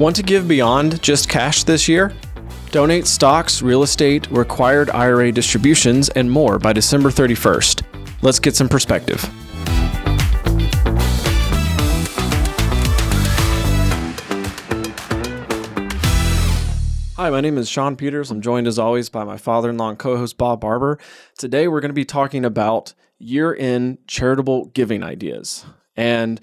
Want to give beyond just cash this year? Donate stocks, real estate, required IRA distributions, and more by December 31st. Let's get some perspective. Hi, my name is Sean Peters. I'm joined as always by my father in law and co host Bob Barber. Today we're going to be talking about year end charitable giving ideas. And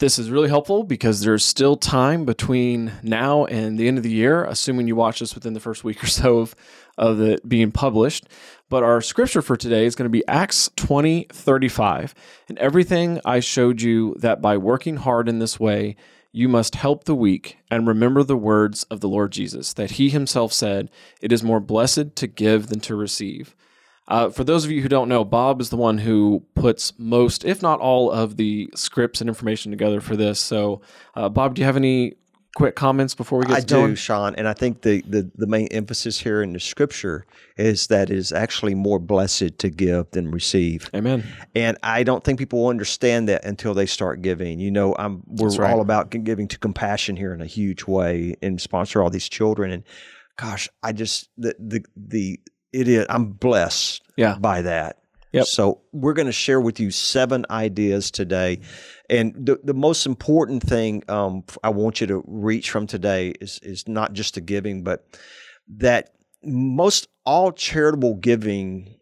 this is really helpful because there's still time between now and the end of the year, assuming you watch this within the first week or so of, of it being published. But our scripture for today is going to be Acts 20 35. And everything I showed you that by working hard in this way, you must help the weak and remember the words of the Lord Jesus, that he himself said, It is more blessed to give than to receive. Uh, for those of you who don't know, Bob is the one who puts most, if not all, of the scripts and information together for this. So, uh, Bob, do you have any quick comments before we get started? I do, Sean, and I think the, the the main emphasis here in the scripture is that it is actually more blessed to give than receive. Amen. And I don't think people will understand that until they start giving. You know, I'm we're right. all about giving to compassion here in a huge way and sponsor all these children. And gosh, I just the the the it is I'm blessed Yeah. by that. Yep. So we're going to share with you seven ideas today, and the the most important thing um, I want you to reach from today is is not just the giving, but that most all charitable giving.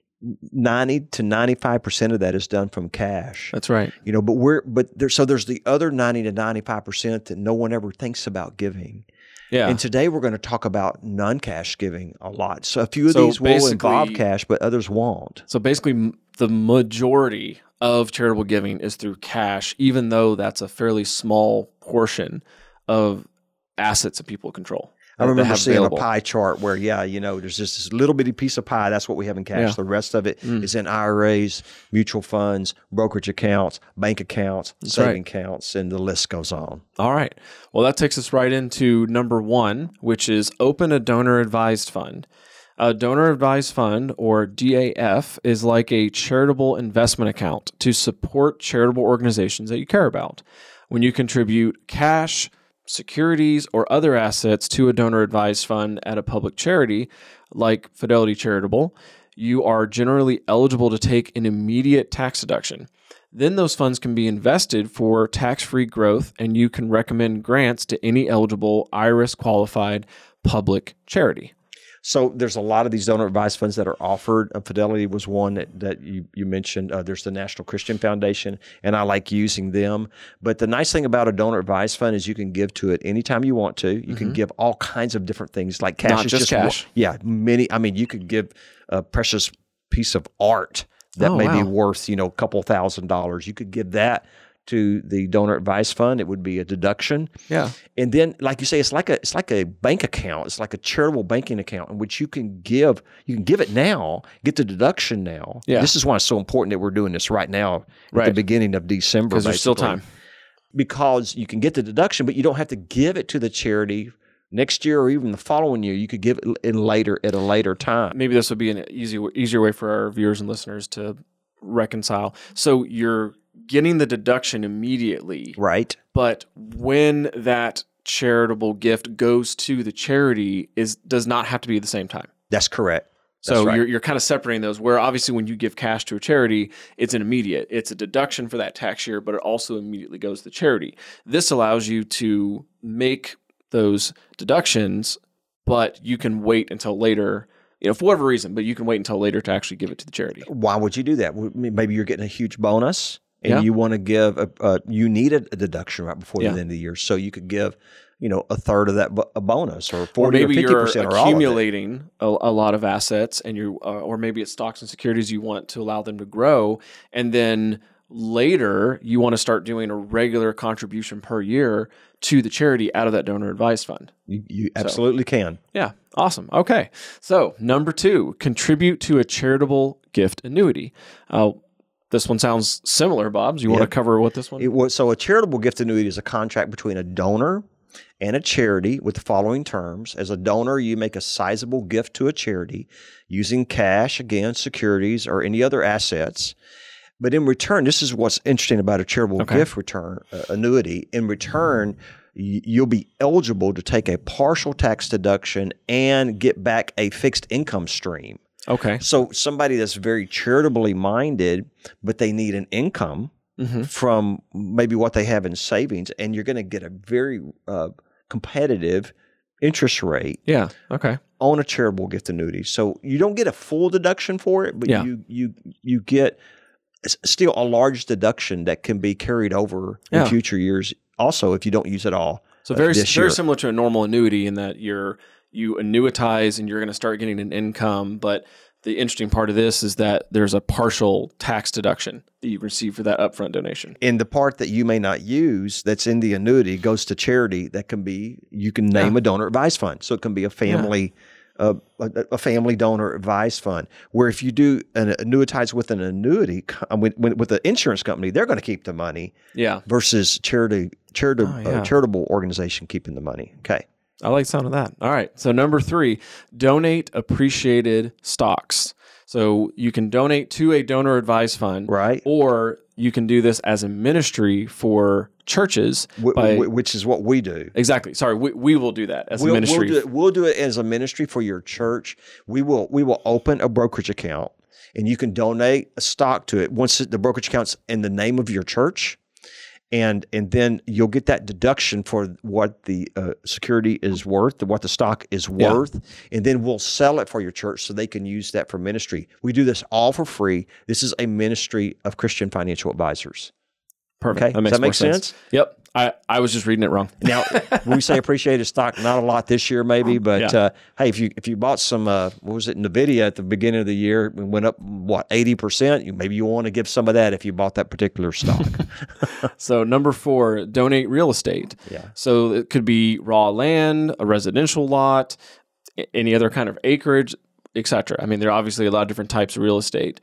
90 to 95% of that is done from cash That's right. you know but we're but there so there's the other 90 to 95% that no one ever thinks about giving Yeah. and today we're going to talk about non-cash giving a lot so a few of So these will involve cash but others won't So basically, the majority of charitable giving is through cash, even though that's a fairly small portion of assets that people control. I remember seeing available. a pie chart where, yeah, you know, there's just this little bitty piece of pie. That's what we have in cash. Yeah. Mm. The rest of it is in IRAs, mutual funds, brokerage accounts, bank accounts, saving accounts, and the list goes on. All right. Well, that takes us right into number one, which is open a donor advised fund. A donor advised fund, or DAF, is like a charitable investment account to support charitable organizations that you care about. When you contribute cash, securities, or other assets to a donor advised fund at a public charity like Fidelity Charitable, you are generally eligible to take an immediate tax deduction. Then those funds can be invested for tax free growth, and you can recommend grants to any eligible IRS qualified public charity. So there's a lot of these donor advised funds that are offered. Uh, Fidelity was one that, that you, you mentioned. Uh, there's the National Christian Foundation, and I like using them. But the nice thing about a donor advised fund is you can give to it anytime you want to. You can give all kinds of different things like cash. Mm-hmm. Not just one- cash. yeah, many. I mean, you could give a precious piece of art that Oh, may be worth you know a couple thousand dollars. You could give that to the donor advice fund. It would be a deduction. Yeah. And then, like you say, it's like a it's like a bank account. It's like a charitable banking account in which you can give you can give it now, get the deduction now. Yeah. This is why it's so important that we're doing this right now at the beginning of December. Because there's still time. Because you can get the deduction, but you don't have to give it to the charity next year or even the following year. You could give it in later at a later time. Maybe this would be an easy, easier way for our viewers and listeners to reconcile. So you're getting the deduction immediately, Right. but when that charitable gift goes to the charity is does not have to be at the same time. That's correct. So That's right. you're you're kind of separating those. Where obviously when you give cash to a charity, it's an immediate, it's a deduction for that tax year, but it also immediately goes to the charity. This allows you to make those deductions, but you can wait until later. You know, for whatever reason, but you can wait until later to actually give it to the charity. Why would you do that? Maybe you're getting a huge bonus and Yeah. you want to give a, a you need a, deduction right before Yeah. the end of the year, so you could give you know a third of that bo- a bonus or Or forty or maybe you're or all of it. accumulating a, a lot of assets, and you, uh, or maybe it's stocks and securities you want to allow them to grow, and then later you want to start doing a regular contribution per year to the charity out of that donor advised fund. You, you absolutely can. Yeah, awesome. Okay, so number two, contribute to a charitable gift annuity. Uh, this one sounds similar, Bob. Do you want to cover what this one? It was so a charitable gift annuity is a contract between a donor and a charity with the following terms. As a donor, you make a sizable gift to a charity using cash, again, securities, or any other assets. But in return, this is what's interesting about a charitable Okay. gift return uh, annuity. In return, you'll be eligible to take a partial tax deduction and get back a fixed income stream. Okay. So somebody that's very charitably minded, but they need an income hmm from maybe what they have in savings, and you're going to get a very uh, competitive interest rate Yeah. Okay. on a charitable gift annuity. So you don't get a full deduction for it, but Yeah. you you you get still a large deduction that can be carried over Yeah. in future years. Also, if you don't use it all. So uh, very this very year. similar to a normal annuity in that you're you annuitize and you're going to start getting an income, but the interesting part of this is that there's a partial tax deduction that you receive for that upfront donation. And the part that you may not use that's in the annuity goes to charity. That can be you can name a donor advice fund, so it can be a family. Uh, a, a family donor advice fund, where if you do an annuitize with an annuity uh, with, with, an insurance company, they're going to keep the money Yeah, versus charity, charitable, Oh, yeah. uh, charitable organization keeping the money. Okay. I like the sound of that. All right. So number three, donate appreciated stocks. So you can donate to a donor advised fund, Right. or you can do this as a ministry for churches. Wh- by, wh- which is what we do. exactly. Sorry, we, we will do that as We'll, a we'll ministry. do it, we'll do it as a ministry for your church. We will we will open a brokerage account and you can donate a stock to it once the brokerage account's in the name of your church. And and then you'll get that deduction for what the uh, security is worth, what the stock is Yeah. worth, and then we'll sell it for your church so they can use that for ministry. We do this all for free. This is a ministry of Christian financial advisors. Perfect. Okay, That makes does that make sense. sense? Yep. I, I was just reading it wrong. Now, when we say appreciated stock, not a lot this year, maybe, but Yeah. uh, hey, if you if you bought some, uh, what was it, Nvidia at the beginning of the year, it went up what eighty percent. Maybe you want to give some of that if you bought that particular stock. So number four, donate real estate. Yeah. So it could be raw land, a residential lot, any other kind of acreage, etc. I mean, there are obviously a lot of different types of real estate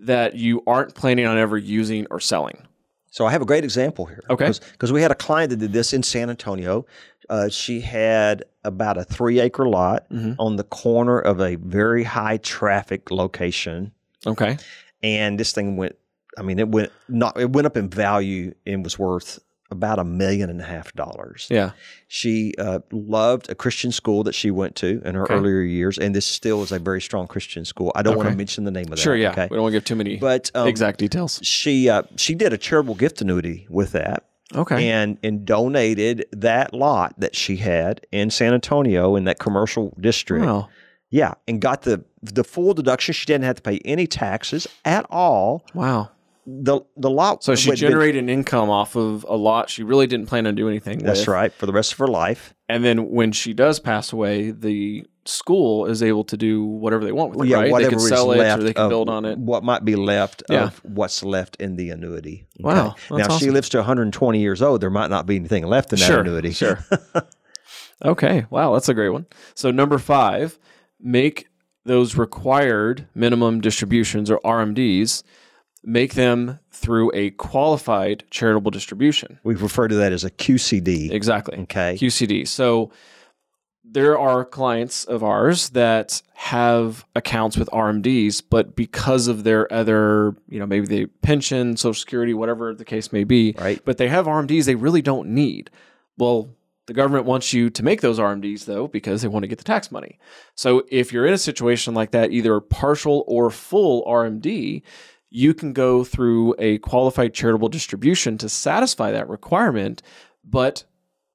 that you aren't planning on ever using or selling. So I have a great example here. Okay. because we had a client that did this in San Antonio. Uh, she had about a three acre lot Mhm. on the corner of a very high traffic location. Okay. and this thing went i mean it went not it went up in value and was worth about a million and a half dollars Yeah. she uh, loved a christian school that she went to in her Okay. earlier years and this still is a very strong christian school i don't want to mention the name of that Sure. Yeah. okay We don't want to give too many but um, exact details. she uh, she did a charitable gift annuity with that Okay. and and donated that lot that she had in san antonio in that commercial district Wow. yeah and got the the full deduction she didn't have to pay any taxes at all Wow. The the lot. So she generated an income off of a lot she really didn't plan on doing anything That's with. right for the rest of her life. And then when she does pass away, the school is able to do whatever they want with it, yeah, right? They whatever can is sell it or they can build on it. What might be left Yeah. of what's left in the annuity. Wow, Now, if she lives to 120 years old, there might not be anything left in that sure, annuity. Sure. okay. Wow, that's a great one. So number five, make those required minimum distributions or RMDs, make them through a qualified charitable distribution. We refer to that as a QCD. Exactly. Okay. QCD. So there are clients of ours that have accounts with RMDs, but because of their other, you know, maybe they pension, social security, whatever the case may be, Right. but they have RMDs they really don't need. Well, the government wants you to make those RMDs though because they want to get the tax money. So if you're in a situation like that, either partial or full RMD, you can go through a qualified charitable distribution to satisfy that requirement, but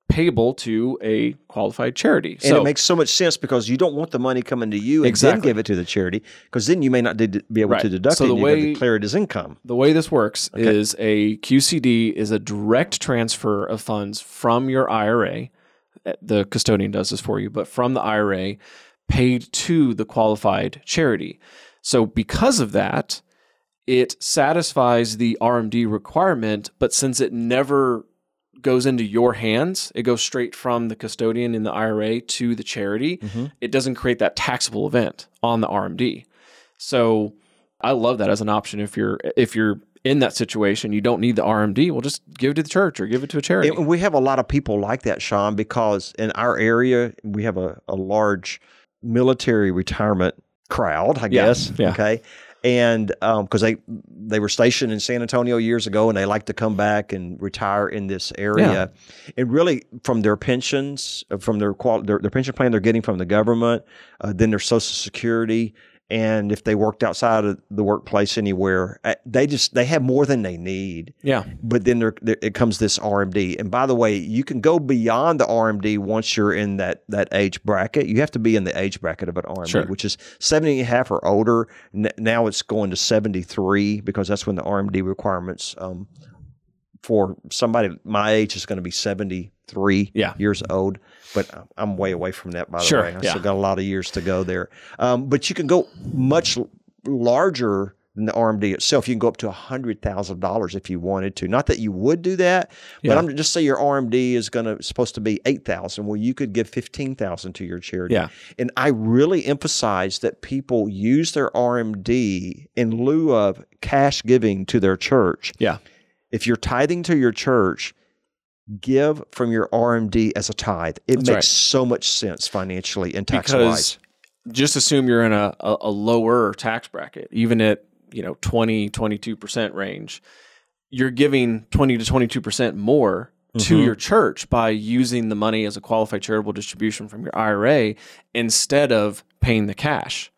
payable to a qualified charity. And so it makes so much sense because you don't want the money coming to you and Exactly. then give it to the charity because then you may not be able Right. to deduct So it the and you way- gotta declare it as income. the way this works Okay. is a QCD is a direct transfer of funds from your IRA. The custodian does this for you, but from the IRA paid to the qualified charity. So because of that, it satisfies the RMD requirement, but since it never goes into your hands, it goes straight from the custodian in the IRA to the charity. Mhm. It doesn't create that taxable event on the RMD. So I love that as an option if you're if you're in that situation, you don't need the RMD, well just give it to the church or give it to a charity. And we have a lot of people like that, Sean, because in our area we have a, a large military retirement crowd, I Yeah, guess. yeah. Okay. And because they they were stationed in San Antonio years ago, and they like to come back and retire in this area, and really from their pensions, from their, qual- their their pension plan they're getting from the government, uh, then their Social Security, and if they worked outside of the workplace anywhere, uh, they just they have more than they need. Yeah. But then there, there it comes this RMD, and by the way, you can go beyond the RMD once you're in that that age bracket. You have to be in the age bracket of an RMD, Sure. which is 70 and a half or older. N- now it's going to 73 because that's when the RMD requirements um, for somebody my age is going to be 73 Yeah. years old. But I'm- way away from that, by the Sure, way. I yeah. still got a lot of years to go there. Um, but you can go much larger than the RMD itself. You can go up to $100,000 if you wanted to. Not that you would do that, Yeah. but I'm just say your RMD is going to supposed to be 8,000. Well, you could give 15,000 to your charity. Yeah. And I really emphasize that people use their RMD in lieu of cash giving to their church. Yeah. If you're tithing to your church, give from your RMD as a tithe. It That's makes right. so much sense financially and tax wise. just assume you're in a, a, a lower tax bracket, even at, you know, 20, 22% range, you're giving 20 to 22% more to Mhm. your church by using the money as a qualified charitable distribution from your IRA instead of paying the cash.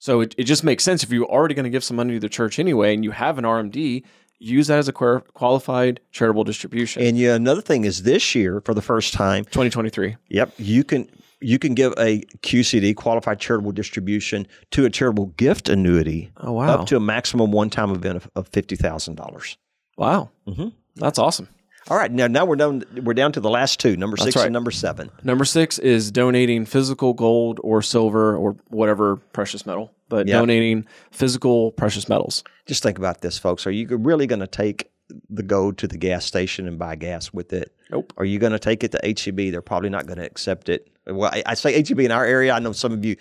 So it, it just makes sense if you're already going to give some money to the church anyway and you have an RMD, use that as a qualified charitable distribution. And yeah, another thing is this year, for the first time, 2023. Yep, you can you can give a QCD qualified charitable distribution to a charitable gift annuity Oh, wow. up to a maximum one time event of, of fifty thousand dollars. wow. Mhm. That's awesome. All right, now now we're down we're down to the last two, number six right. and number seven. Number six is donating physical gold or silver or whatever precious metal, but Yeah. donating physical precious metals. Just think about this, folks. Are you really going to take the gold to the gas station and buy gas with it? Nope. Are you going to take it to HEB? They're probably not going to accept it. Well, I, I say HEB in our area. I know some of you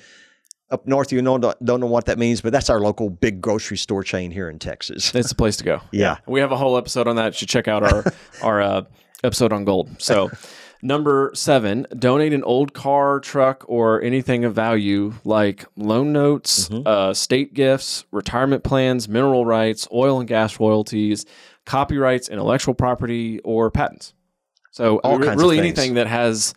up north, you know, don't, don't know what that means, but that's our local big grocery store chain here in Texas. It's the place to go. Yeah. We have a whole episode on that. You should check out our our uh, episode on gold. So, number seven, donate an old car, truck, or anything of value like loan notes, Mm-hmm. uh, state gifts, retirement plans, mineral rights, oil and gas royalties, copyrights, intellectual property, or patents. So, All re- kinds really things. anything that has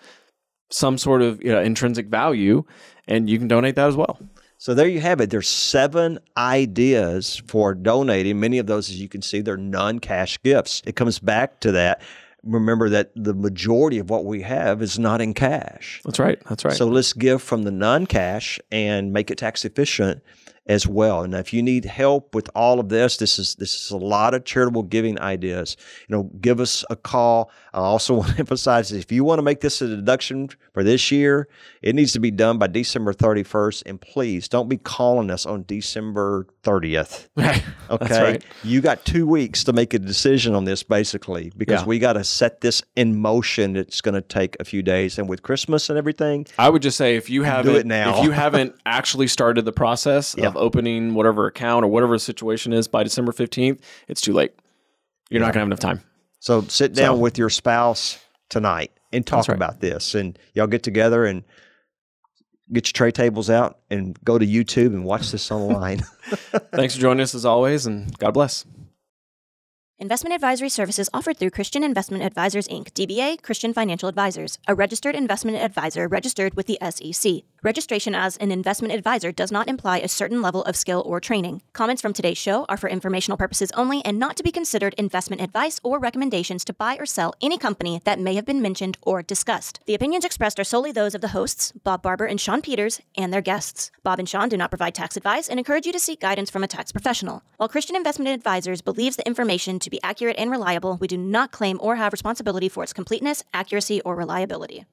some sort of you know, intrinsic value, and you can donate that as well. So there you have it. There's seven ideas for donating. Many of those, as you can see, they're non-cash gifts. It comes back to that. Remember that the majority of what we have is not in cash. That's right. That's right. So let's give from the non-cash and make it tax efficient as well. And if you need help with all of this, this is this is a lot of charitable giving ideas. You know, give us a call. I also want to emphasize if you want to make this a deduction for this year, it needs to be done by December 31st. And please don't be calling us on December 30th. Right. Okay. Right. You got two weeks to make a decision on this, basically, because Yeah. we got to set this in motion. It's going to take a few days. And with Christmas and everything, I would just say if you haven't it now. if you haven't actually started the process Yeah. of opening whatever account or whatever situation is by December 15th, it's too late. You're not going to have enough time. So sit down So- with your spouse tonight and talk right. about this, and y'all get together and get your tray tables out and go to YouTube and watch this online. Thanks for joining us as always and God bless. Investment advisory services offered through Christian Investment Advisors Inc., DBA Christian Financial Advisors, a registered investment advisor registered with the SEC. Registration as an investment advisor does not imply a certain level of skill or training. Comments from today's show are for informational purposes only and not to be considered investment advice or recommendations to buy or sell any company that may have been mentioned or discussed. The opinions expressed are solely those of the hosts, Bob Barber and Sean Peters, and their guests. Bob and Sean do not provide tax advice and encourage you to seek guidance from a tax professional. While Christian Investment Advisors believes the information be accurate and reliable, we do not claim or have responsibility for its completeness, accuracy, or reliability.